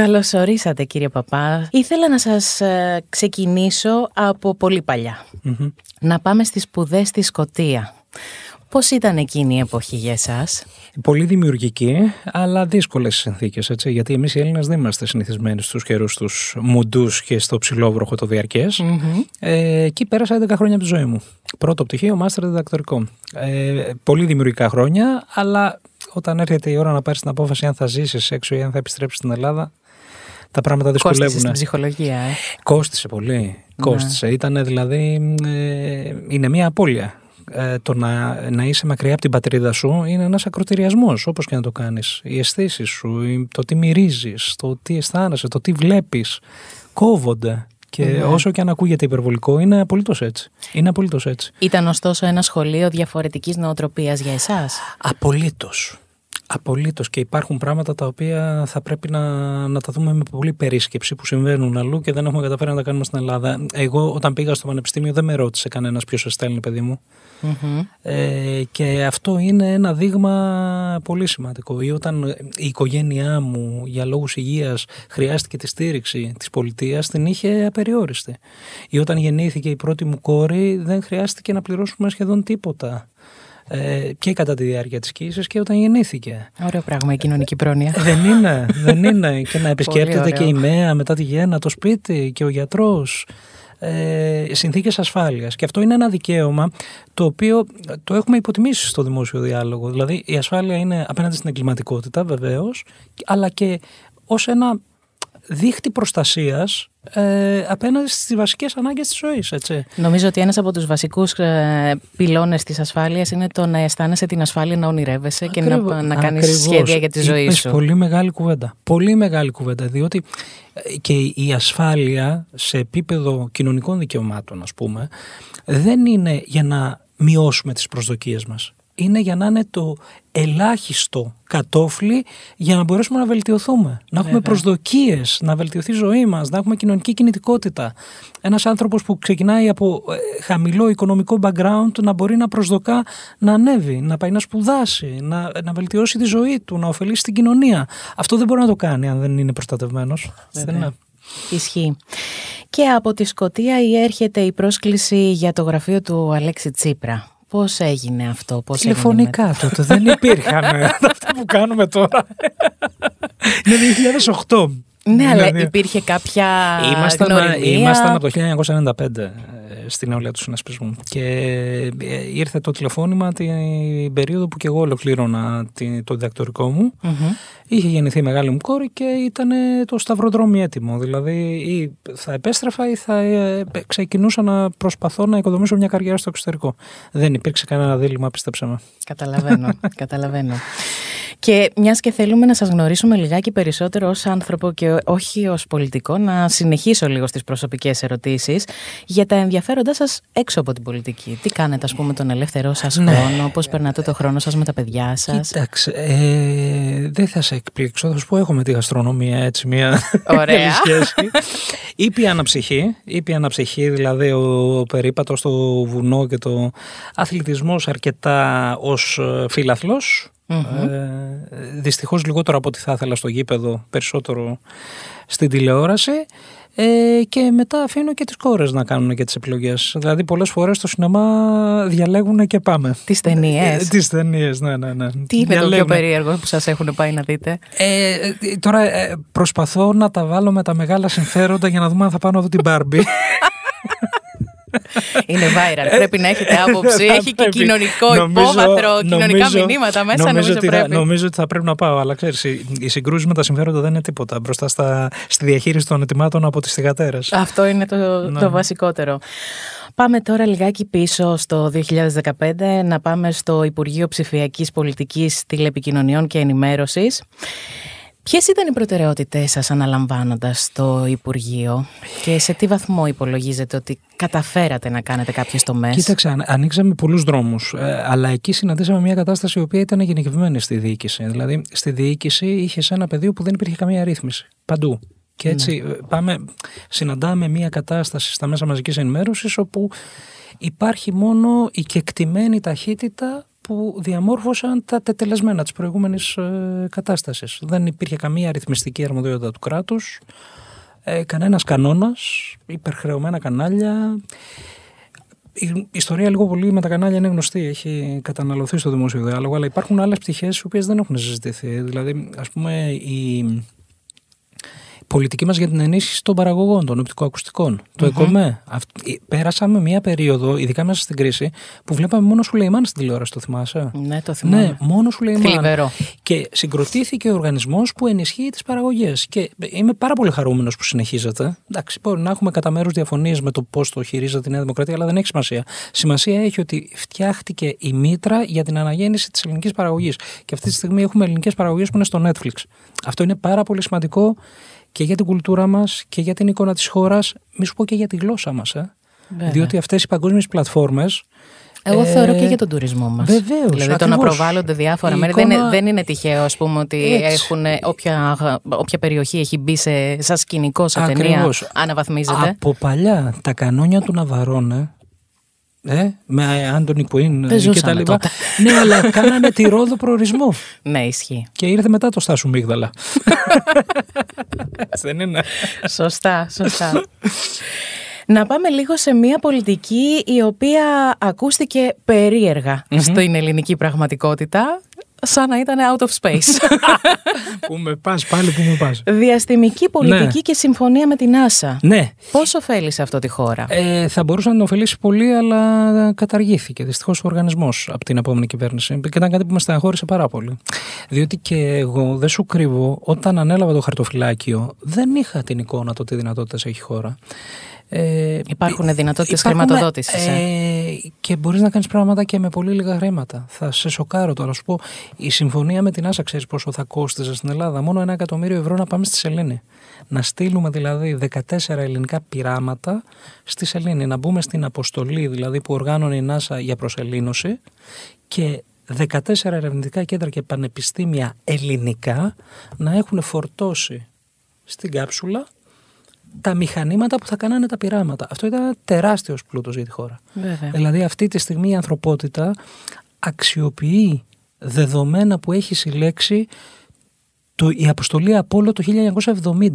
Καλώς ορίσατε κύριε Παπά. Ήθελα να σας ε, ξεκινήσω από πολύ Να πάμε στις σπουδές στη Σκοτία. Πώς ήταν εκείνη η εποχή για εσάς; Πολύ δημιουργική, αλλά δύσκολες συνθήκες. Γιατί εμείς οι Έλληνες δεν είμαστε συνηθισμένοι στους καιρούς τους μουντούς και στο ψηλόβροχο το διαρκές. Ε, εκεί πέρασα 11 χρόνια από τη ζωή μου. Πρώτο πτυχίο, μάστερ διδακτορικό. Ε, πολύ δημιουργικά χρόνια, αλλά όταν έρχεται η ώρα να πάρεις την απόφαση αν θα ζήσεις έξω ή αν θα επιστρέψεις στην Ελλάδα, τα πράγματα δυσκολεύουν. Κόστησε στην ψυχολογία, ε. Κόστησε πολύ. Ναι. Κόστησε. Ήταν δηλαδή. Ε, είναι μια απώλεια. Ε, το να, να είσαι μακριά από την πατρίδα σου είναι ένας ακροτηριασμός, όπως και να το κάνεις. Οι αισθήσεις σου, το τι μυρίζεις, το τι αισθάνεσαι, το τι βλέπεις, κόβονται. Και ναι. όσο και αν ακούγεται υπερβολικό, είναι απολύτως έτσι. Είναι απολύτως έτσι. Ήταν ωστόσο ένα σχολείο διαφορετικής νοοτροπίας για εσάς; Απολύτως. Απολύτως και υπάρχουν πράγματα τα οποία θα πρέπει να, να τα δούμε με πολύ περίσκεψη που συμβαίνουν αλλού και δεν έχουμε καταφέρει να τα κάνουμε στην Ελλάδα. Εγώ όταν πήγα στο πανεπιστήμιο δεν με ρώτησε κανένας ποιος σε στέλνει, παιδί μου. Ε, και αυτό είναι ένα δείγμα πολύ σημαντικό. Ή όταν η οικογένειά μου για λόγους υγείας χρειάστηκε τη στήριξη της πολιτείας, την είχε απεριόριστη. Ή όταν γεννήθηκε η πρώτη μου κόρη δεν χρειάστηκε να πληρώσουμε σχεδόν τίποτα ε, και κατά τη διάρκεια της κοίησης και όταν γεννήθηκε. Ωραίο πράγμα η κοινωνική πρόνοια. δεν είναι, δεν είναι. και να επισκέπτεται και η ΜΕΑ μετά τη γέννα το σπίτι και ο γιατρός. Ε, συνθήκες ασφάλειας και αυτό είναι ένα δικαίωμα το οποίο το έχουμε υποτιμήσει στο δημόσιο διάλογο δηλαδή η ασφάλεια είναι απέναντι στην εγκληματικότητα βεβαίως αλλά και ως ένα δίχτυ προστασίας ε, απέναντι στις βασικές ανάγκες της ζωής. Έτσι. Νομίζω ότι ένας από τους βασικούς ε, πυλώνες της ασφάλειας είναι το να αισθάνεσαι την ασφάλεια να ονειρεύεσαι και να, να κάνεις σχέδια για τη ζωή Είπες σου. πολύ μεγάλη κουβέντα. Πολύ μεγάλη κουβέντα, διότι ε, και η ασφάλεια σε επίπεδο κοινωνικών δικαιωμάτων, ας πούμε, δεν είναι για να μειώσουμε τις προσδοκίες μας είναι για να είναι το ελάχιστο κατόφλι για να μπορέσουμε να βελτιωθούμε. Να έχουμε προσδοκίες, να βελτιωθεί η ζωή μας, να έχουμε κοινωνική κινητικότητα. Ένας άνθρωπος που ξεκινάει από ε, χαμηλό οικονομικό background να μπορεί να προσδοκά να ανέβει, να πάει να σπουδάσει, να, να βελτιώσει τη ζωή του, να ωφελήσει την κοινωνία. Αυτό δεν μπορεί να το κάνει αν δεν είναι προστατευμένος. Ισχύει. Και από τη Σκωτία έρχεται η πρόσκληση για το γραφείο του Αλέξη Τσίπρα. Πώς έγινε αυτό, πώς Τηλεφωνικά έγινε τότε, δεν υπήρχαν αυτά που κάνουμε τώρα. Είναι 2008. Ναι, αλλά δηλαδή, υπήρχε κάποια ήμασταν, γνωριμία; Ήμασταν από το 1995 ε, στην νεολαία του συνασπισμού και ε, ήρθε το τηλεφώνημα την περίοδο που και εγώ ολοκλήρωνα το διδακτορικό μου. Είχε γεννηθεί η μεγάλη μου κόρη και ήταν το σταυροδρόμι έτοιμο. Δηλαδή ή θα επέστρεφα ή θα ε, ξεκινούσα να προσπαθώ να οικοδομήσω μια καριέρα στο εξωτερικό. Δεν υπήρξε κανένα δίλημα, πίστεψα με. Καταλαβαίνω, καταλαβαίνω. Και μιας και θέλουμε να σας γνωρίσουμε λιγάκι περισσότερο ως άνθρωπο και όχι ως πολιτικό, να συνεχίσω λίγο στις προσωπικές ερωτήσεις για τα ενδιαφέροντά σας έξω από την πολιτική. Τι κάνετε, ας πούμε, τον ελεύθερό σας ναι. χρόνο, πώς περνάτε το χρόνο σας με τα παιδιά σας; Κοιτάξτε, ε, δεν θα σε εκπλήξω. Θα σου πω, έχουμε τη γαστρονομία έτσι, μια Ωραία. σχέση. Ήπια αναψυχή, ήπια αναψυχή, δηλαδή ο περίπατος στο βουνό και το αθλητισμός αρκετά ως ε, φίλαθλο. Mm-hmm. Ε, δυστυχώς λιγότερο από ό,τι θα ήθελα στο γήπεδο, περισσότερο στην τηλεόραση. Ε, και μετά αφήνω και τις κόρες να κάνουν και τις επιλογές. Δηλαδή πολλές φορές στο σινεμά διαλέγουν και πάμε. Τις ταινίες. Ε, τις ταινίες, ναι, ναι, ναι. Τι είναι το πιο περίεργο που σας έχουν πάει να δείτε; Ε, τώρα ε, προσπαθώ να τα βάλω με τα μεγάλα συμφέροντα για να δούμε αν θα πάω να δω την Barbie. Είναι viral. πρέπει να έχετε άποψη. Έχει και κοινωνικό υπόβαθρο, κοινωνικά μηνύματα μέσα. Νομίζω, ότι πρέπει. νομίζω ότι θα πρέπει να πάω. Αλλά ξέρεις, οι συγκρούσεις με τα συμφέροντα δεν είναι τίποτα μπροστά στα, στη διαχείριση των ετοιμάτων από τι θηγατέρε. Αυτό είναι το, ναι. το βασικότερο. Πάμε τώρα λιγάκι πίσω στο 2015 να πάμε στο Υπουργείο Ψηφιακής Πολιτικής Τηλεπικοινωνιών και Ενημέρωσης. Ποιες ήταν οι προτεραιότητές σας αναλαμβάνοντας το Υπουργείο και σε τι βαθμό υπολογίζετε ότι καταφέρατε να κάνετε κάποιες τομές; Κοίταξε, ανοίξαμε πολλούς δρόμους. Ε, αλλά εκεί συναντήσαμε μια κατάσταση η οποία ήταν γενικευμένη στη διοίκηση. Δηλαδή, στη διοίκηση είχε ένα πεδίο που δεν υπήρχε καμία ρύθμιση. Παντού. Και έτσι ναι. Ε, πάμε, συναντάμε μια κατάσταση στα μέσα μαζικής ενημέρωσης όπου υπάρχει μόνο η κεκτημένη ταχύτητα που διαμόρφωσαν τα τετελεσμένα της προηγούμενης ε, κατάστασης. Δεν υπήρχε καμία αριθμιστική αρμοδιότητα του κράτους, ε, κανένας κανόνας, υπερχρεωμένα κανάλια. Η ιστορία λίγο πολύ με τα κανάλια είναι γνωστή, έχει καταναλωθεί στο δημόσιο διάλογο, αλλά υπάρχουν άλλες πτυχές οι οποίες δεν έχουν συζητηθεί. Δηλαδή, ας πούμε, η, πολιτική μας για την ενίσχυση των παραγωγών, των οπτικοακουστικών, το ΕΚΟΜΕ. Πέρασαμε μια περίοδο, ειδικά μέσα στην κρίση, που βλέπαμε μόνο σου Σουλεϊμάν στην τηλεόραση, το θυμάσαι; Ναι, το θυμάμαι. Ναι, μόνο Σουλεϊμάν. Και συγκροτήθηκε ο οργανισμός που ενισχύει τις παραγωγές. Και είμαι πάρα πολύ χαρούμενος που συνεχίζεται. Εντάξει, μπορεί να έχουμε κατά μέρου διαφωνίες με το πώς το χειρίζεται η Νέα Δημοκρατία, αλλά δεν έχει σημασία. Σημασία έχει ότι φτιάχτηκε η μήτρα για την αναγέννηση της ελληνικής παραγωγής. Και αυτή τη στιγμή έχουμε ελληνικές παραγωγές που είναι στο Netflix. Αυτό είναι πάρα πολύ σημαντικό και για την κουλτούρα μας και για την εικόνα της χώρας, μη σου πω και για τη γλώσσα μας. Ε. Διότι αυτές οι παγκόσμιες πλατφόρμες εγώ ε, θεωρώ και για τον τουρισμό μας. Βεβαίως. Δηλαδή το να προβάλλονται διάφορα μέρη. Δεν, είναι, δεν είναι τυχαίο, ας πούμε, ότι έχουν, όποια, όποια περιοχή έχει μπει σε, σαν σκηνικό, σε ταινία, αναβαθμίζεται. Από παλιά τα κανόνια του Ναβαρώνε ε, με Άντωνι Κουίν και τα λοιπά. ναι, αλλά κάνανε τη ρόδο προορισμό. ναι, ισχύει. Και ήρθε μετά το Στάσου Μίγδαλα. Δεν είναι. Σωστά, σωστά. Να πάμε λίγο σε μια πολιτική η οποία ακούστηκε περίεργα στην ελληνική πραγματικότητα σαν να ήταν out of space. πού με πας, πάλι που με πας. Διαστημική πολιτική ναι. και συμφωνία με την NASA. Ναι. Πώς ωφέλει σε αυτή τη χώρα; Ε, θα μπορούσε να την ωφελήσει πολύ, αλλά καταργήθηκε δυστυχώς ο οργανισμός από την επόμενη κυβέρνηση. Και ήταν κάτι που με στεναχώρησε πάρα πολύ. Διότι και εγώ δεν σου κρύβω, όταν ανέλαβα το χαρτοφυλάκιο, δεν είχα την εικόνα το τι δυνατότητες έχει η χώρα. Ε, υπάρχουν δυνατότητες χρηματοδότησης. Ε. ε, και μπορείς να κάνεις πράγματα και με πολύ λίγα χρήματα. Θα σε σοκάρω τώρα. Σου πω, η συμφωνία με την Άσα ξέρεις πόσο θα κόστιζε στην Ελλάδα; Μόνο ένα εκατομμύριο ευρώ να πάμε στη Σελήνη. Να στείλουμε δηλαδή 14 ελληνικά πειράματα στη Σελήνη. Να μπούμε στην αποστολή δηλαδή που οργάνωνε η ΝΑΣΑ για προσελήνωση και 14 ερευνητικά κέντρα και πανεπιστήμια ελληνικά να έχουν φορτώσει στην κάψουλα τα μηχανήματα που θα κάνανε τα πειράματα. Αυτό ήταν τεράστιος πλούτος για τη χώρα. Βέβαια. Δηλαδή αυτή τη στιγμή η ανθρωπότητα αξιοποιεί δεδομένα που έχει συλλέξει το, η αποστολή Απόλλω το 1970.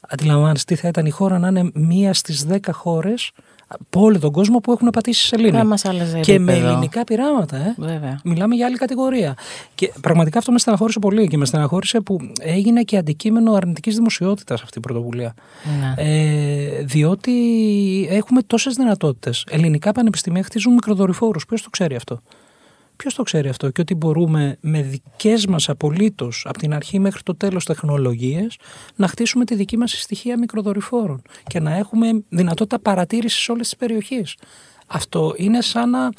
Αντιλαμβάνεστε τι θα ήταν η χώρα να είναι μία στις δέκα χώρες από όλο τον κόσμο που έχουν πατήσει σε σελήνη. Και με ελληνικά πειράματα. Ε. Βέβαια. Μιλάμε για άλλη κατηγορία. Και πραγματικά αυτό με στεναχώρησε πολύ και με στεναχώρησε που έγινε και αντικείμενο αρνητικής δημοσιότητας αυτή η πρωτοβουλία. Ναι. Ε, διότι έχουμε τόσες δυνατότητες. Ελληνικά πανεπιστήμια χτίζουν μικροδορυφόρους. Ποιος το ξέρει αυτό; Ποιος το ξέρει αυτό και ότι μπορούμε με δικές μας απολύτως από την αρχή μέχρι το τέλος τεχνολογίες να χτίσουμε τη δική μας στοιχεία μικροδορυφόρων και να έχουμε δυνατότητα παρατήρησης σε όλες τις περιοχές. Αυτό είναι σαν να,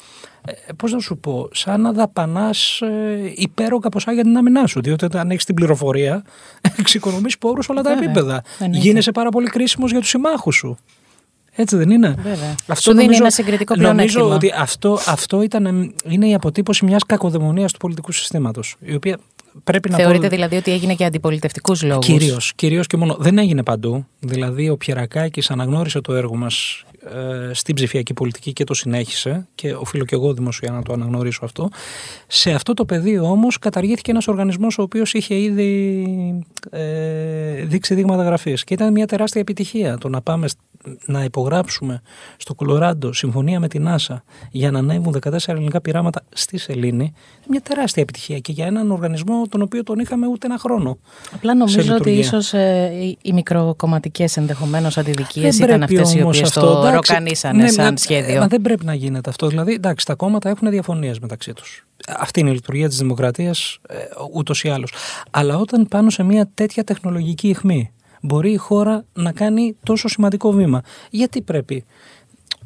ε, πώς να σου πω, σαν να δαπανάς ε, υπέρογκα ποσά για την άμυνά σου. Διότι όταν έχεις την πληροφορία, εξοικονομείς πόρους σε όλα τα επίπεδα. Γίνεσαι πάρα πολύ κρίσιμος για τους συμμάχους σου. Έτσι δεν είναι. Βέβαια. Αυτό Σου δίνει ένα συγκριτικό πλεονέκτημα. Νομίζω ότι αυτό, αυτό ήταν, είναι η αποτύπωση μιας κακοδαιμονίας του πολιτικού συστήματος. Η οποία πρέπει να Θεωρείτε δηλαδή ότι έγινε και αντιπολιτευτικούς λόγους; Κυρίως. Κυρίως και μόνο. Δεν έγινε παντού. Δηλαδή, ο Πιερακάκης αναγνώρισε το έργο μας ε, στην ψηφιακή πολιτική και το συνέχισε. Και οφείλω και εγώ δημοσία να το αναγνωρίσω αυτό. Σε αυτό το πεδίο όμως καταργήθηκε ένας οργανισμός ο οποίος είχε ήδη ε, δείξει δείγματα γραφής. Και ήταν μια τεράστια επιτυχία το να πάμε να υπογράψουμε στο Κολοράντο συμφωνία με την NASA για να ανέβουν 14 ελληνικά πειράματα στη Σελήνη είναι μια τεράστια επιτυχία και για έναν οργανισμό τον οποίο τον είχαμε ούτε ένα χρόνο. Απλά νομίζω ότι ίσως ε, οι μικροκομματικές ενδεχομένως αντιδικίες ήταν αυτές οι οποίες το ροκανίσανε ναι, σαν σχέδιο. Μα δεν πρέπει να γίνεται αυτό. Δηλαδή, εντάξει, τα κόμματα έχουν διαφωνίες μεταξύ τους. Αυτή είναι η λειτουργία της δημοκρατίας ε, ούτως ή άλλως. Αλλά όταν πάνω σε μια τέτοια τεχνολογική αιχμή μπορεί η χώρα να κάνει τόσο σημαντικό βήμα. Γιατί πρέπει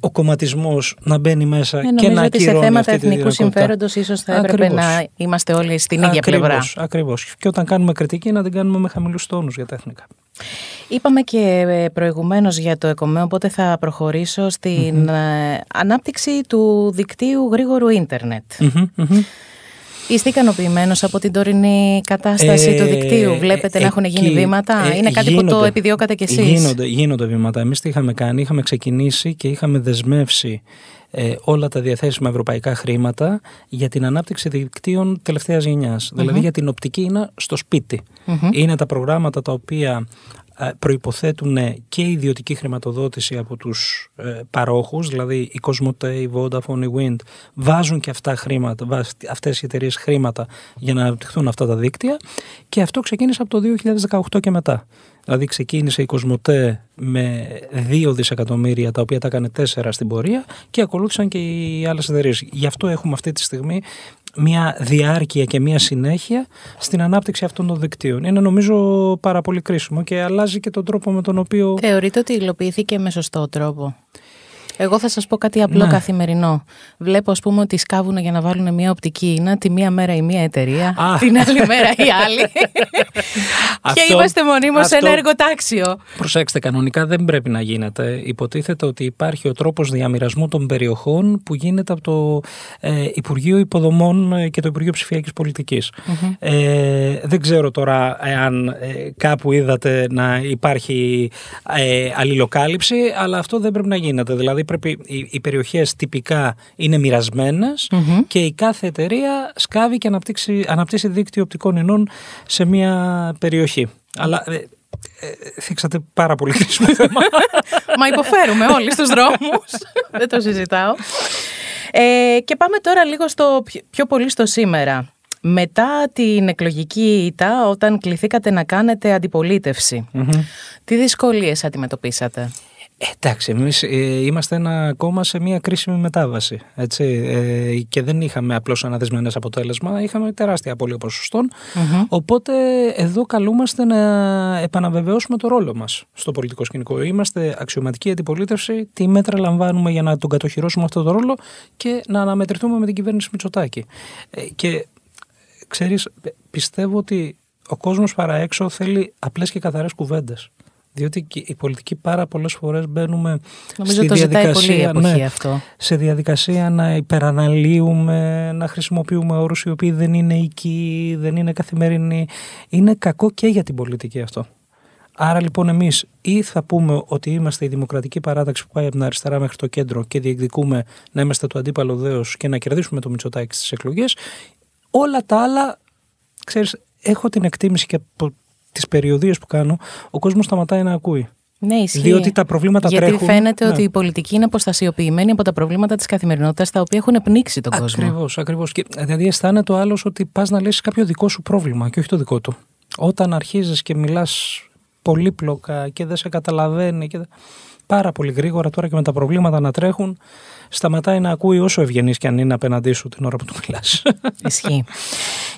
ο κομματισμός να μπαίνει μέσα ε, και να ότι σε θέματα εθνικού συμφέροντος ίσως θα έπρεπε να είμαστε όλοι στην ίδια πλευρά. Ακριβώς. Και όταν κάνουμε κριτική, να την κάνουμε με χαμηλούς τόνους για τα εθνικά. Είπαμε και ε, προηγουμένως για το ΕΚΟΜΕ, οπότε θα προχωρήσω στην ε, ανάπτυξη του δικτύου γρήγορου Είστε ικανοποιημένος από την τωρινή κατάσταση του δικτύου; Βλέπετε να έχουν γίνει βήματα; Είναι κάτι που το επιδιώκατε κι εσείς; Γίνονται, γίνονται βήματα. Εμείς τι είχαμε κάνει, είχαμε ξεκινήσει και είχαμε δεσμεύσει ε, όλα τα διαθέσιμα ευρωπαϊκά χρήματα για την ανάπτυξη δικτύων τελευταίας Δηλαδή για την οπτική είναι στο σπιτι Είναι τα προγράμματα τα οποία ε, προϋποθέτουν και ιδιωτική χρηματοδότηση από τους ε, παρόχους, δηλαδή η Cosmote, η Vodafone, η Wind βάζουν και αυτά χρήματα, αυτές οι εταιρείες χρήματα για να αναπτυχθούν αυτά τα δίκτυα. Και αυτό ξεκίνησε από το 2018 και μετά. Δηλαδή ξεκίνησε η Κοσμοτέ με 2 δισεκατομμύρια τα οποία τα έκανε 4 στην πορεία και ακολούθησαν και οι άλλες εταιρείες. Γι' αυτό έχουμε αυτή τη στιγμή μια διάρκεια και μια συνέχεια στην ανάπτυξη αυτών των δικτύων. Είναι νομίζω πάρα πολύ κρίσιμο και αλλάζει και τον τρόπο με τον οποίο... Θεωρείτε ότι υλοποιήθηκε με σωστό τρόπο; Εγώ θα σας πω κάτι απλό ναι. καθημερινό. Βλέπω, ας πούμε, ότι σκάβουν για να βάλουν μια οπτική ίνα τη μία μέρα η μία εταιρεία, την άλλη μέρα η άλλη. και είμαστε μονίμως σε ένα εργοτάξιο. Προσέξτε, κανονικά δεν πρέπει να γίνεται. Υποτίθεται ότι υπάρχει ο τρόπος διαμοιρασμού των περιοχών που γίνεται από το ε, Υπουργείο Υποδομών και το Υπουργείο Ψηφιακής Ε, δεν ξέρω τώρα αν ε, κάπου είδατε να υπάρχει ε, αλληλοκάλυψη, αλλά αυτό δεν πρέπει να γίνεται. Δηλαδή πρέπει, οι, οι περιοχές τυπικά είναι και η κάθε εταιρεία σκάβει και αναπτύξει, αναπτύσσει δίκτυο οπτικών ινών σε μια περιοχή. Αλλά ε, ε, θίξατε πάρα πολύ χρήσιμο θέμα. Μα υποφέρουμε όλοι στους δρόμους. Δεν το συζητάω. Ε, και πάμε τώρα λίγο στο πιο πολύ στο σήμερα. Μετά την εκλογική ήττα, όταν κληθήκατε να κάνετε τι δυσκολίες αντιμετωπίσατε; Εντάξει, εμείς ε, είμαστε ένα κόμμα σε μια κρίσιμη μετάβαση. Έτσι, ε, και δεν είχαμε απλώς ένα δεσμενέ αποτέλεσμα, είχαμε τεράστια απώλεια Οπότε εδώ καλούμαστε να επαναβεβαιώσουμε το ρόλο μας στο πολιτικό σκηνικό. Είμαστε αξιωματική αντιπολίτευση. Τι μέτρα λαμβάνουμε για να τον κατοχυρώσουμε αυτό το ρόλο και να αναμετρηθούμε με την κυβέρνηση Μητσοτάκη. Ε, και ξέρεις, πιστεύω ότι ο κόσμος παρά έξω θέλει απλές και καθαρές κουβέντες. Διότι η πολιτική πάρα πολλές φορές μπαίνουμε Νομίζω στη το διαδικασία, πολύ ναι, αυτό. σε διαδικασία να υπεραναλύουμε, να χρησιμοποιούμε όρους οι οποίοι δεν είναι οικοί, δεν είναι καθημερινοί. Είναι κακό και για την πολιτική αυτό. Άρα λοιπόν εμείς ή θα πούμε ότι είμαστε η δημοκρατική παράταξη που πάει από την αριστερά μέχρι το κέντρο και διεκδικούμε να είμαστε το αντίπαλο δέος και να κερδίσουμε το Μητσοτάκι στις εκλογές. Όλα τα άλλα, ξέρεις, έχω την εκτίμηση και από τις περιοδίες που κάνω, ο κόσμος σταματάει να ακούει. Ναι, ισχύει. Διότι τα προβλήματα Γιατί τρέχουν. Γιατί φαίνεται ναι. ότι η πολιτική είναι αποστασιοποιημένη από τα προβλήματα της καθημερινότητας, τα οποία έχουν πνίξει τον κόσμο. Ακριβώς, ακριβώς. Δηλαδή, αισθάνεται ο άλλος ότι πας να λύσεις κάποιο δικό σου πρόβλημα και όχι το δικό του. Όταν αρχίζεις και μιλάς πολύπλοκα και δεν σε καταλαβαίνει. Και πάρα πολύ γρήγορα τώρα και με τα προβλήματα να τρέχουν, σταματάει να ακούει όσο ευγενής και αν είναι απέναντί σου την ώρα που του μιλάς. Ισχύει.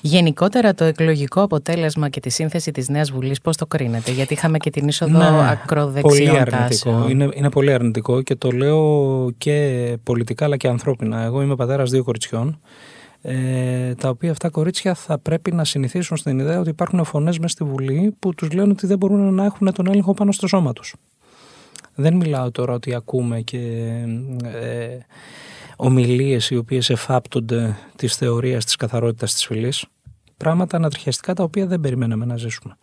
Γενικότερα το εκλογικό αποτέλεσμα και τη σύνθεση της Νέας Βουλής πώς το κρίνετε, γιατί είχαμε και την είσοδο ναι, ακροδεξιών πολύ αρνητικό. Είναι, είναι πολύ αρνητικό και το λέω και πολιτικά αλλά και ανθρώπινα. Εγώ είμαι πατέρας δύο κοριτσιών ε, τα οποία αυτά κορίτσια θα πρέπει να συνηθίσουν στην ιδέα ότι υπάρχουν φωνές μέσα στη Βουλή που τους λένε ότι δεν μπορούν να έχουν τον έλεγχο πάνω στο σώμα τους. Δεν μιλάω τώρα ότι ακούμε και ε, ομιλίες οι οποίες εφάπτονται της θεωρίας της καθαρότητας της φυλής. Πράγματα ανατριχιαστικά τα οποία δεν περιμέναμε να ζήσουμε.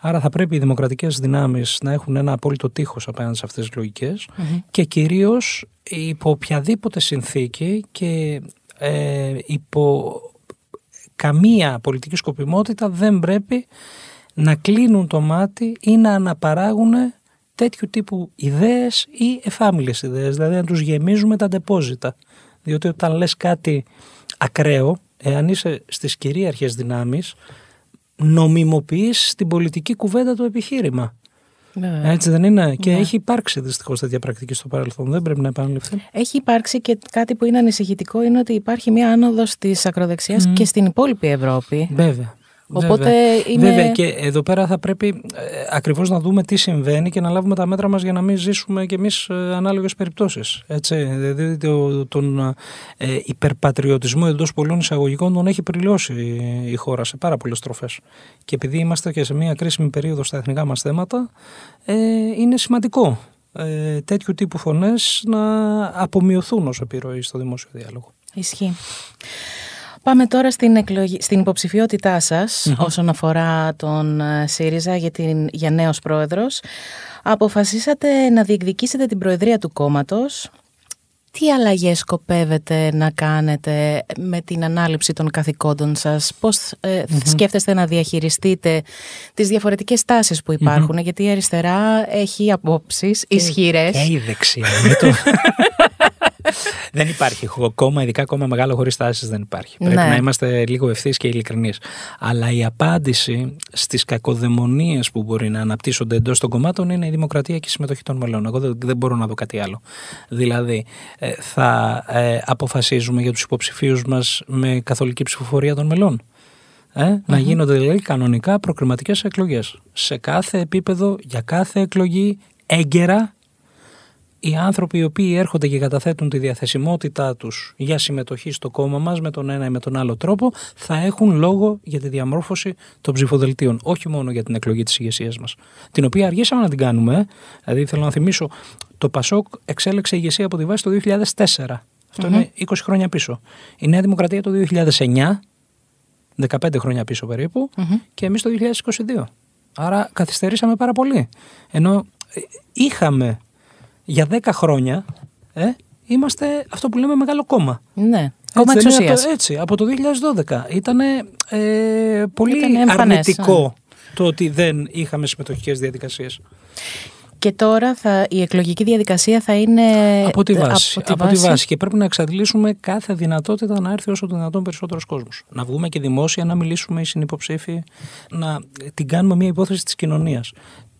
Άρα θα πρέπει οι δημοκρατικές δυνάμεις να έχουν ένα απόλυτο τείχος απέναντι σε αυτές τις λογικες και κυρίως υπό οποιαδήποτε συνθήκη και ε, υπό καμία πολιτική σκοπιμότητα δεν πρέπει να κλείνουν το μάτι ή να αναπαράγουν τέτοιου τύπου ιδέες ή εφάμιλες ιδέες, δηλαδή να τους γεμίζουμε τα ντεπόζιτα. Διότι όταν λες κάτι ακραίο, εάν είσαι στις κυρίαρχες δυνάμεις, νομιμοποιείς την πολιτική κουβέντα το επιχείρημα. Ναι. Έτσι δεν είναι; Και ναι. έχει υπάρξει δυστυχώς τέτοια πρακτική στο παρελθόν. Δεν πρέπει να επαναληφθεί. Έχει υπάρξει και κάτι που είναι ανησυχητικό είναι ότι υπάρχει μια άνοδος της ακροδεξιάς και στην υπόλοιπη Ευρώπη. Βέβαια. Οπότε Βέβαια. είναι... Βέβαια και εδώ πέρα θα πρέπει ε, ακριβώς να δούμε τι συμβαίνει και να λάβουμε τα μέτρα μας για να μην ζήσουμε και εμείς ε, ανάλογες περιπτώσεις. Έτσι, δηλαδή τον ε, υπερπατριωτισμό εντός πολλών εισαγωγικών τον έχει πριλώσει η χώρα σε πάρα πολλές τροφές. Και επειδή είμαστε και σε μια κρίσιμη περίοδο στα εθνικά μας θέματα, ε, είναι σημαντικό ε, τέτοιου τύπου φωνές να απομειωθούν ως επιρροή στο δημόσιο διάλογο. Ισχύει. Πάμε τώρα στην, εκλογή, στην υποψηφιότητά σας όσον αφορά τον ε, ΣΥΡΙΖΑ για, την, για νέος πρόεδρος. Αποφασίσατε να διεκδικήσετε την προεδρία του κόμματος. Τι αλλαγές σκοπεύετε να κάνετε με την ανάληψη των καθηκόντων σας, πώς ε, σκέφτεστε να διαχειριστείτε τις διαφορετικές τάσεις που υπάρχουν, γιατί η αριστερά έχει απόψεις ισχυρές. Και η δεξιά. δεν υπάρχει κόμμα, ειδικά κόμμα μεγάλο χωρίς τάσει δεν υπάρχει. Πρέπει ναι. να είμαστε λίγο ευθύς και ειλικρινείς. Αλλά η απάντηση στις κακοδαιμονίες που μπορεί να αναπτύσσονται εντός των κομμάτων είναι η δημοκρατία και η συμμετοχή των μελών. Εγώ δεν, μπορώ να δω κάτι άλλο. Δηλαδή, ε, θα ε, αποφασίζουμε για τους υποψηφίους μας με καθολική ψηφοφορία των μελών. Ε, Να γίνονται δηλαδή κανονικά προκριματικές εκλογές. Σε κάθε επίπεδο, για κάθε εκλογή, έγκαιρα οι άνθρωποι οι οποίοι έρχονται και καταθέτουν τη διαθεσιμότητά τους για συμμετοχή στο κόμμα μας με τον ένα ή με τον άλλο τρόπο θα έχουν λόγο για τη διαμόρφωση των ψηφοδελτίων, όχι μόνο για την εκλογή της ηγεσίας μας, την οποία αργήσαμε να την κάνουμε. Δηλαδή θέλω να θυμίσω, το Πασόκ εξέλεξε ηγεσία από τη βάση το 2004. Αυτό είναι 20 χρόνια πίσω. Η Νέα Δημοκρατία το 2009, 15 χρόνια πίσω περίπου, και εμείς το 2022. Άρα καθυστερήσαμε πάρα πολύ. Ενώ ε, είχαμε για 10 χρόνια ε, είμαστε αυτό που λέμε μεγάλο κόμμα. Ναι. Κόμμα εξουσίας. Έτσι, από το 2012. Ήταν ε, πολύ αρνητικό ναι. το ότι δεν είχαμε συμμετοχικές διαδικασίες. Και τώρα θα, η εκλογική διαδικασία θα είναι από τη βάση. Από τη, από βάση. βάση. Και πρέπει να εξαντλήσουμε κάθε δυνατότητα να έρθει όσο το δυνατόν περισσότερος κόσμος. Να βγούμε και δημόσια, να μιλήσουμε οι συνυποψήφοι, να την κάνουμε μια υπόθεση της κοινωνίας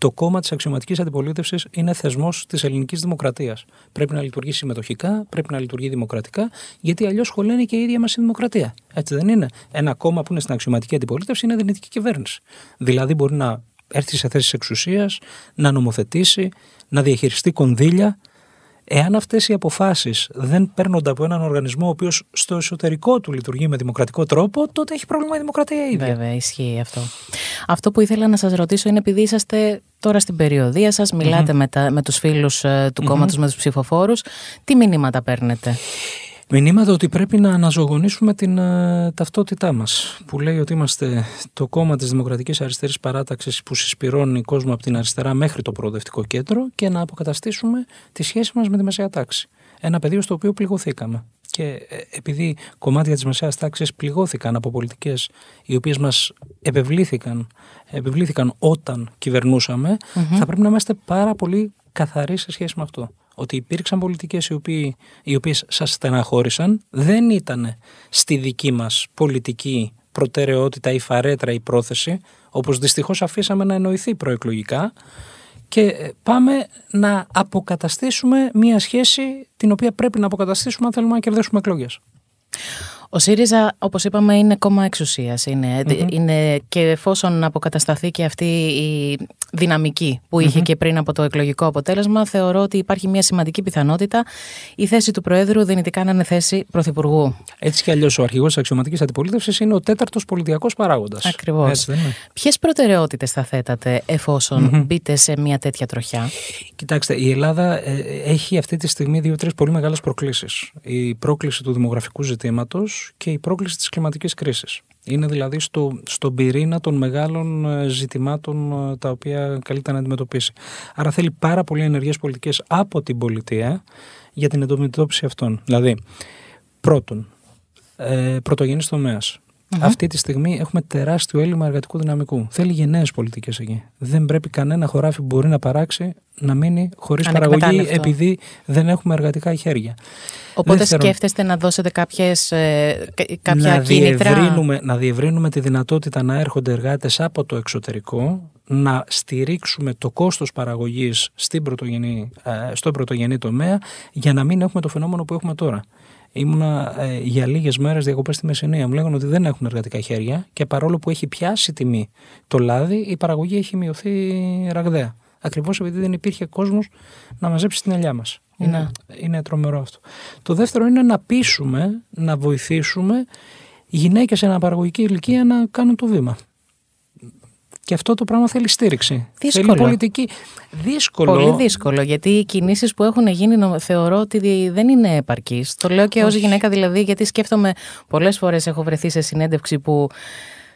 το κόμμα της αξιωματικής αντιπολίτευσης είναι θεσμός της ελληνικής δημοκρατίας. Πρέπει να λειτουργεί συμμετοχικά, πρέπει να λειτουργεί δημοκρατικά, γιατί αλλιώς χωλαίνει και η ίδια μας η δημοκρατία. Έτσι δεν είναι. Ένα κόμμα που είναι στην αξιωματική αντιπολίτευση είναι δυνητική κυβέρνηση. Δηλαδή μπορεί να έρθει σε θέσεις εξουσίας, να νομοθετήσει, να διαχειριστεί κονδύλια Εάν αυτές οι αποφάσεις δεν παίρνονται από έναν οργανισμό ο οποίος στο εσωτερικό του λειτουργεί με δημοκρατικό τρόπο, τότε έχει πρόβλημα η δημοκρατία ίδια. Βέβαια, ισχύει αυτό. Αυτό που ήθελα να σας ρωτήσω είναι επειδή είσαστε τώρα στην περιοδία σας, μιλάτε με, με τους φίλους ε, του κόμματος, με τους ψηφοφόρους. Τι μηνύματα παίρνετε; Μηνύματα ότι πρέπει να αναζωογονήσουμε την uh, ταυτότητά μας. Που λέει ότι είμαστε το κόμμα της Δημοκρατικής Αριστερής Παράταξης που συσπηρώνει κόσμο από την αριστερά μέχρι το προοδευτικό κέντρο και να αποκαταστήσουμε τη σχέση μας με τη μεσαία τάξη. Ένα πεδίο στο οποίο πληγωθήκαμε. Και ε, επειδή κομμάτια της μεσαίας τάξης πληγώθηκαν από πολιτικές οι οποίες μας επευλήθηκαν, επευλήθηκαν όταν θα πρέπει να είμαστε πάρα πολύ καθαροί σε σχέση με αυτό. Ότι υπήρξαν πολιτικές οι, οποίοι, οι οποίες σας στεναχώρησαν, δεν ήταν στη δική μας πολιτική προτεραιότητα ή φαρέτρα ή πρόθεση, όπως δυστυχώς αφήσαμε να εννοηθεί προεκλογικά και ε, πάμε να αποκαταστήσουμε μια σχέση την οποία πρέπει να αποκαταστήσουμε αν θέλουμε να κερδίσουμε εκλογές. Ο ΣΥΡΙΖΑ, όπως είπαμε, είναι κόμμα εξουσίας. Είναι, είναι και εφόσον αποκατασταθεί και αυτή η δυναμική που ειχε και πριν από το εκλογικό αποτέλεσμα, θεωρώ ότι υπάρχει μια σημαντική πιθανότητα η θέση του Προέδρου δυνητικά να είναι θέση Πρωθυπουργού. Έτσι κι αλλιώς ο αρχηγός της αξιωματικής αντιπολίτευσης είναι ο τέταρτος πολιτιακός παράγοντας. Ακριβώς. Ποιες προτεραιότητες θα θέτατε εφόσον μπείτε σε μια τέτοια τροχιά; Κοιτάξτε, η Ελλάδα ε, έχει αυτή τη στιγμή δύο-τρεις πολύ μεγάλες προκλήσεις. Η πρόκληση του δημογραφικού ζητήματος και η πρόκληση της κλιματικής κρίσης. Είναι δηλαδή στο, στον πυρήνα των μεγάλων ε, ζητημάτων ε, τα οποία καλείται να αντιμετωπίσει. Άρα θέλει πάρα πολύ ενεργές πολιτικές από την πολιτεία για την αντιμετώπιση αυτών. Δηλαδή, πρώτον, ε, πρωτογενής τομέας. Αυτή τη στιγμή έχουμε τεράστιο έλλειμμα εργατικού δυναμικού. Θέλει γενναίες πολιτικές εκεί. Δεν πρέπει κανένα χωράφι που μπορεί να παράξει να μείνει χωρίς παραγωγή επειδή δεν έχουμε εργατικά χέρια. Οπότε Δεύτερον, σκέφτεστε να δώσετε κάποιες, ε, κάποια να κίνητρα; Διευρύνουμε, να διευρύνουμε τη δυνατότητα να έρχονται εργάτες από το εξωτερικό, να στηρίξουμε το κόστος παραγωγής στην πρωτογενή, ε, στο πρωτογενή τομέα για να μην έχουμε το φαινόμενο που έχουμε τώρα. Ήμουνα ε, για λίγες μέρες διακοπές στη Μεσσηνία. Μου λέγανε ότι δεν έχουν εργατικά χέρια και παρόλο που έχει πιάσει τιμή το λάδι, η παραγωγή έχει μειωθεί ραγδαία. Ακριβώς επειδή δεν υπήρχε κόσμος να μαζέψει την ελιά μας. Είναι, ναι. είναι τρομερό αυτό. Το δεύτερο είναι να πείσουμε, να βοηθήσουμε γυναίκες σε αναπαραγωγική ηλικία να κάνουν το βήμα. Και αυτό το πράγμα θέλει στήριξη. Δύσκολο. Θέλει πολιτική. Δύσκολο. Πολύ δύσκολο. Γιατί οι κινήσεις που έχουν γίνει θεωρώ ότι δεν είναι επαρκείς. Το λέω και ως γυναίκα δηλαδή, γιατί σκέφτομαι πολλές φορές έχω βρεθεί σε συνέντευξη που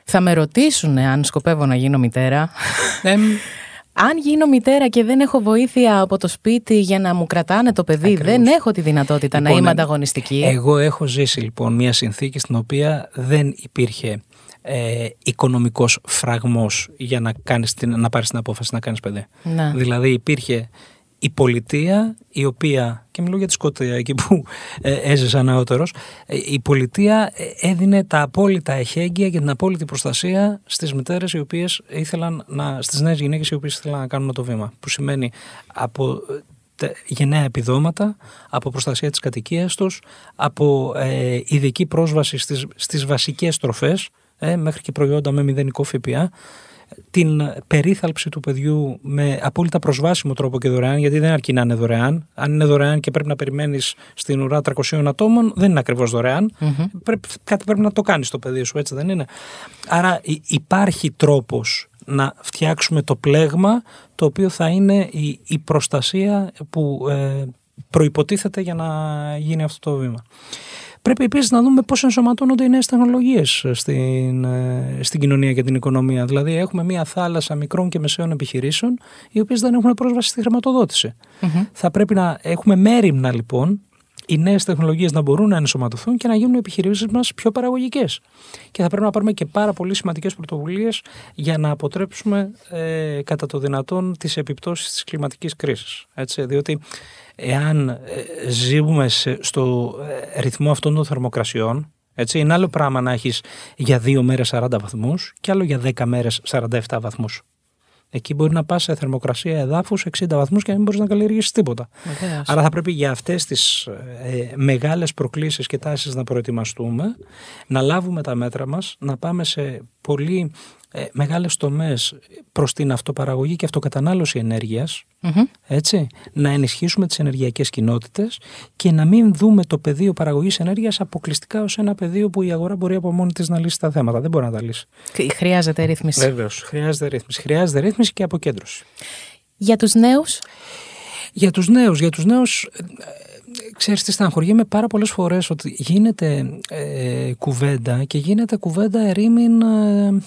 θα με ρωτήσουν αν σκοπεύω να γίνω μητέρα. αν γίνω μητέρα και δεν έχω βοήθεια από το σπίτι για να μου κρατάνε το παιδί, δεν έχω τη δυνατότητα να είμαι ανταγωνιστική. Εγώ έχω ζήσει λοιπόν μια συνθήκη στην οποία δεν υπήρχε ε, οικονομικός φραγμός για να, κάνεις την, να πάρεις την απόφαση να κάνεις παιδί. Να. Δηλαδή υπήρχε η πολιτεία η οποία, και μιλώ για τη Σκοτία εκεί που ε, έζησα νεότερος, ε, η πολιτεία ε, έδινε τα απόλυτα εχέγγυα και την απόλυτη προστασία στις μητέρες οι οποίες ήθελαν να, στις νέες γυναίκες οι οποίες ήθελαν να κάνουν το βήμα. Που σημαίνει από γενναία επιδόματα, από προστασία της κατοικίας τους, από ε, ειδική πρόσβαση στις, στις βασικές τροφές, ε, μέχρι και προϊόντα με μηδενικό ΦΠΑ, την περίθαλψη του παιδιού με απόλυτα προσβάσιμο τρόπο και δωρεάν, γιατί δεν αρκεί να είναι δωρεάν. Αν είναι δωρεάν και πρέπει να περιμένεις στην ουρά 300 ατόμων, δεν είναι ακριβώς Πρέπει, κάτι πρέπει να το κάνεις στο παιδί σου, έτσι δεν είναι. Άρα υπάρχει τρόπος να φτιάξουμε το πλέγμα το οποίο θα είναι η, η προστασία που ε, προϋποτίθεται για να γίνει αυτό το βήμα. Πρέπει επίσης να δούμε πώς ενσωματώνονται οι νέες τεχνολογίες στην, ε, στην κοινωνία και την οικονομία. Δηλαδή, έχουμε μία θάλασσα μικρών και μεσαίων επιχειρήσεων, οι οποίες δεν έχουν πρόσβαση στη χρηματοδοτηση Θα πρέπει να έχουμε μέρημνα λοιπόν οι νέες τεχνολογίες να μπορούν να ενσωματωθούν και να γίνουν οι επιχειρήσεις μας πιο παραγωγικές. Και θα πρέπει να πάρουμε και πάρα πολύ σημαντικές πρωτοβουλίες για να αποτρέψουμε ε, κατά το δυνατόν τις επιπτώσεις της κλιματικής κρίσης. Διότι εάν ε, ζούμε στο ε, ρυθμό αυτών των θερμοκρασιών, έτσι, είναι άλλο πράγμα να έχεις για δύο μέρες 40 βαθμούς και άλλο για 10 μέρες 47 βαθμούς. Εκεί μπορεί να πας σε θερμοκρασία εδάφους 60 βαθμούς και να μην μπορείς να καλλιεργήσεις τίποτα. Άρα θα πρέπει για αυτές τις ε, μεγάλες προκλήσεις και τάσεις να προετοιμαστούμε, να λάβουμε τα μέτρα μας, να πάμε σε πολύ ε, μεγάλες τομές προς την αυτοπαραγωγή και αυτοκατανάλωση έτσι, να ενισχύσουμε τις ενεργειακές κοινότητες και να μην δούμε το πεδίο παραγωγής ενέργειας αποκλειστικά ως ένα πεδίο που η αγορά μπορεί από μόνη της να λύσει τα θέματα. Δεν μπορεί να τα λύσει. Χρειάζεται ρύθμιση. Βέβαιως, χρειάζεται ρύθμιση. Χρειάζεται ρύθμιση και αποκέντρωση. Για τους νέους; Για τους νέους, για τους νέους ε, ξέρεις τι στεναχωριέμαι πάρα πολλές φορές ότι γίνεται ε, κουβέντα και γίνεται κουβέντα ερήμην ε, ε,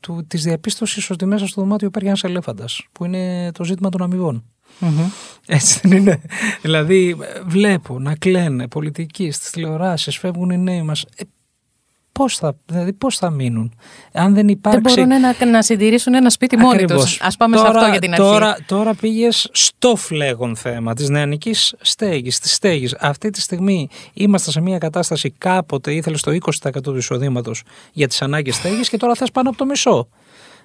του, της διαπίστωσης ότι μέσα στο δωμάτιο υπάρχει ένας ελέφαντας που είναι το ζήτημα των αμοιβων Έτσι δεν είναι. δηλαδή βλέπω να κλαίνε πολιτικοί στις τηλεοράσεις, φεύγουν οι νέοι μας. Ε, Πώς θα, δηλαδή πώς θα μείνουν, αν δεν υπάρξει. Δεν μπορούν να, να συντηρήσουν ένα σπίτι μόνοι τους. Α πάμε τώρα, σε αυτό για την αρχή. Τώρα, τώρα πήγες στο φλέγον θέμα της νεανικής στέγης, της στέγης. Αυτή τη στιγμή είμαστε σε μια κατάσταση κάποτε ήθελες το 20% του εισοδήματος για τις ανάγκες στέγης και τώρα θες πάνω από το μισό.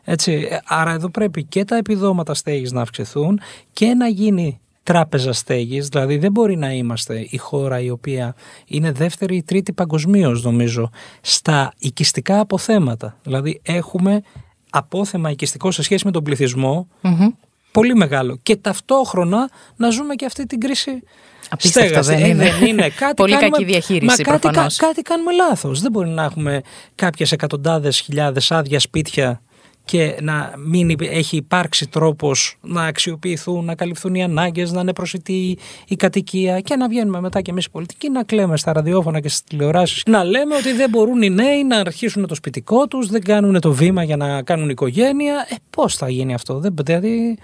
Έτσι, άρα εδώ πρέπει και τα επιδόματα στέγης να αυξηθούν και να γίνει τράπεζα στέγης, δηλαδή δεν μπορεί να είμαστε η χώρα η οποία είναι δεύτερη ή τρίτη παγκοσμίως νομίζω στα οικιστικά αποθέματα. Δηλαδή έχουμε απόθεμα οικιστικό σε σχέση με τον πληθυσμο πολύ μεγάλο και ταυτόχρονα να ζούμε και αυτή την κρίση Απίστευτο δεν είναι. Ε, δεν είναι. Κάτι Πολύ κάνουμε, κακή διαχείριση μα κάτι, κάτι κάνουμε λάθος. Δεν μπορεί να έχουμε κάποιες εκατοντάδες χιλιάδες άδεια σπίτια και να μην έχει υπάρξει τρόπος να αξιοποιηθούν, να καλυφθούν οι ανάγκες, να είναι προσιτή η κατοικία και να βγαίνουμε μετά και εμείς οι πολιτικοί να κλαίμε στα ραδιόφωνα και στις τηλεοράσεις να λέμε ότι δεν μπορούν οι νέοι να αρχίσουν το σπιτικό τους, δεν κάνουν το βήμα για να κάνουν οικογένεια. Ε, πώς θα γίνει αυτό, δεν, δηλαδή...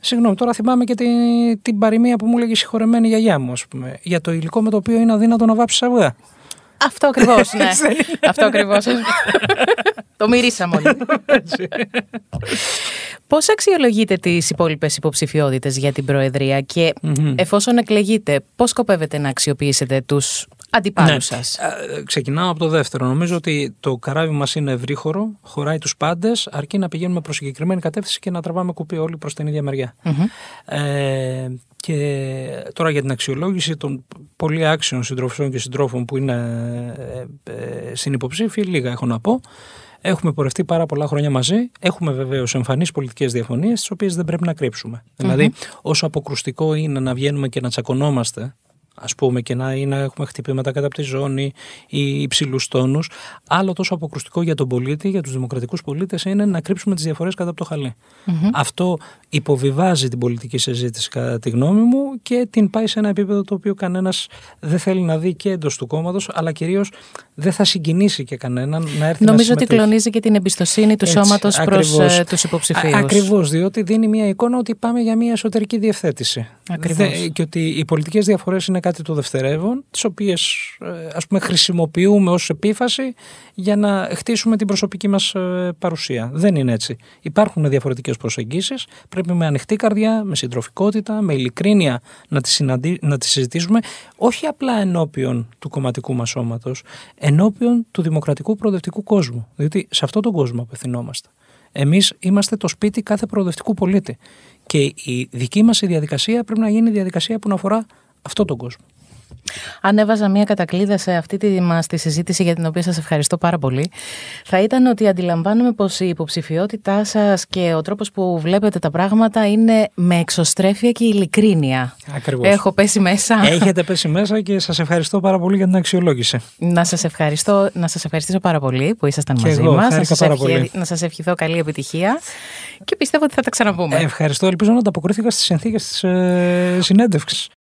Συγγνώμη, τώρα θυμάμαι και την, την παροιμία που μου έλεγε η συγχωρεμένη γιαγιά μου, ας πούμε, για το υλικό με το οποίο είναι αδύνατο να βάψει αυγά. Αυτό ακριβώς, ναι. Αυτό ακριβώς. Το μυρίσαμε όλοι. Πώς αξιολογείτε τις υπόλοιπες υποψηφιότητες για την Προεδρία και εφόσον εκλεγείτε, πώς σκοπεύετε να αξιοποιήσετε τους αντιπάλους ναι. σας; Ε, ξεκινάω από το δεύτερο. Νομίζω ότι το καράβι μας είναι ευρύχωρο, χωράει τους πάντες, αρκεί να πηγαίνουμε προς συγκεκριμένη κατεύθυνση και να τραβάμε κουπί όλοι προς την ίδια Ε, και τώρα για την αξιολόγηση των πολύ άξιων συντροφιών και συντρόφων που είναι ε, ε, στην υποψήφοι, λίγα έχω να πω. Έχουμε πορευτεί πάρα πολλά χρόνια μαζί. Έχουμε βεβαίως εμφανείς πολιτικές διαφωνίες, τις οποίες δεν πρέπει να κρύψουμε. Δηλαδή, όσο αποκρουστικό είναι να βγαίνουμε και να τσακωνόμαστε ας πούμε και να, ή να έχουμε χτυπήματα κατά από τη ζώνη ή υψηλούς τόνους. Άλλο τόσο αποκρουστικό για τον πολίτη, για τους δημοκρατικούς πολίτες είναι να κρύψουμε τις διαφορές κατά από το χαλι Αυτό υποβιβάζει την πολιτική συζήτηση κατά τη γνώμη μου και την πάει σε ένα επίπεδο το οποίο κανένας δεν θέλει να δει και εντός του κόμματος, αλλά κυρίως δεν θα συγκινήσει και κανέναν να έρθει Νομίζω ότι κλονίζει και την εμπιστοσύνη του σώματος προς ε, τους υποψηφίους. Ακριβώς, διότι δίνει μια εικόνα ότι πάμε για μια εσωτερική διευθέτηση. Ακριβώς. και ότι οι πολιτικές διαφορές είναι κάτι το δευτερεύον, τις οποίες ας πούμε χρησιμοποιούμε ως επίφαση για να χτίσουμε την προσωπική μας ε, παρουσία. Δεν είναι έτσι. Υπάρχουν διαφορετικές προσεγγίσεις. Πρέπει με ανοιχτή καρδιά, με συντροφικότητα, με ειλικρίνεια να τις να τις συζητήσουμε, όχι απλά ενώπιον του κομματικού μας σώματος, ενώπιον του δημοκρατικού προοδευτικού κόσμου. Διότι σε αυτόν τον κόσμο απευθυνόμαστε. Εμείς είμαστε το σπίτι κάθε προοδευτικού πολίτη. Και η δική μας διαδικασία πρέπει να γίνει διαδικασία που να αφορά αυτόν τον κόσμο. Αν έβαζα μία κατακλείδα σε αυτή τη, μας, τη συζήτηση για την οποία σας ευχαριστώ πάρα πολύ, θα ήταν ότι αντιλαμβάνομαι πως η υποψηφιότητά σας και ο τρόπος που βλέπετε τα πράγματα είναι με εξωστρέφεια και ειλικρίνεια. Ακριβώς. Έχω πέσει μέσα. Έχετε πέσει μέσα και σας ευχαριστώ πάρα πολύ για την αξιολόγηση. Να σας, ευχαριστώ, να σας ευχαριστήσω πάρα πολύ που ήσασταν μαζί εγώ, μας. Να σας, ευχε... να σας ευχηθώ καλή επιτυχία και πιστεύω ότι θα τα ξαναπούμε. Ευχαριστώ. Ελπίζω να ανταποκρίθηκα στις συνθήκες της ε, συνέντευξης.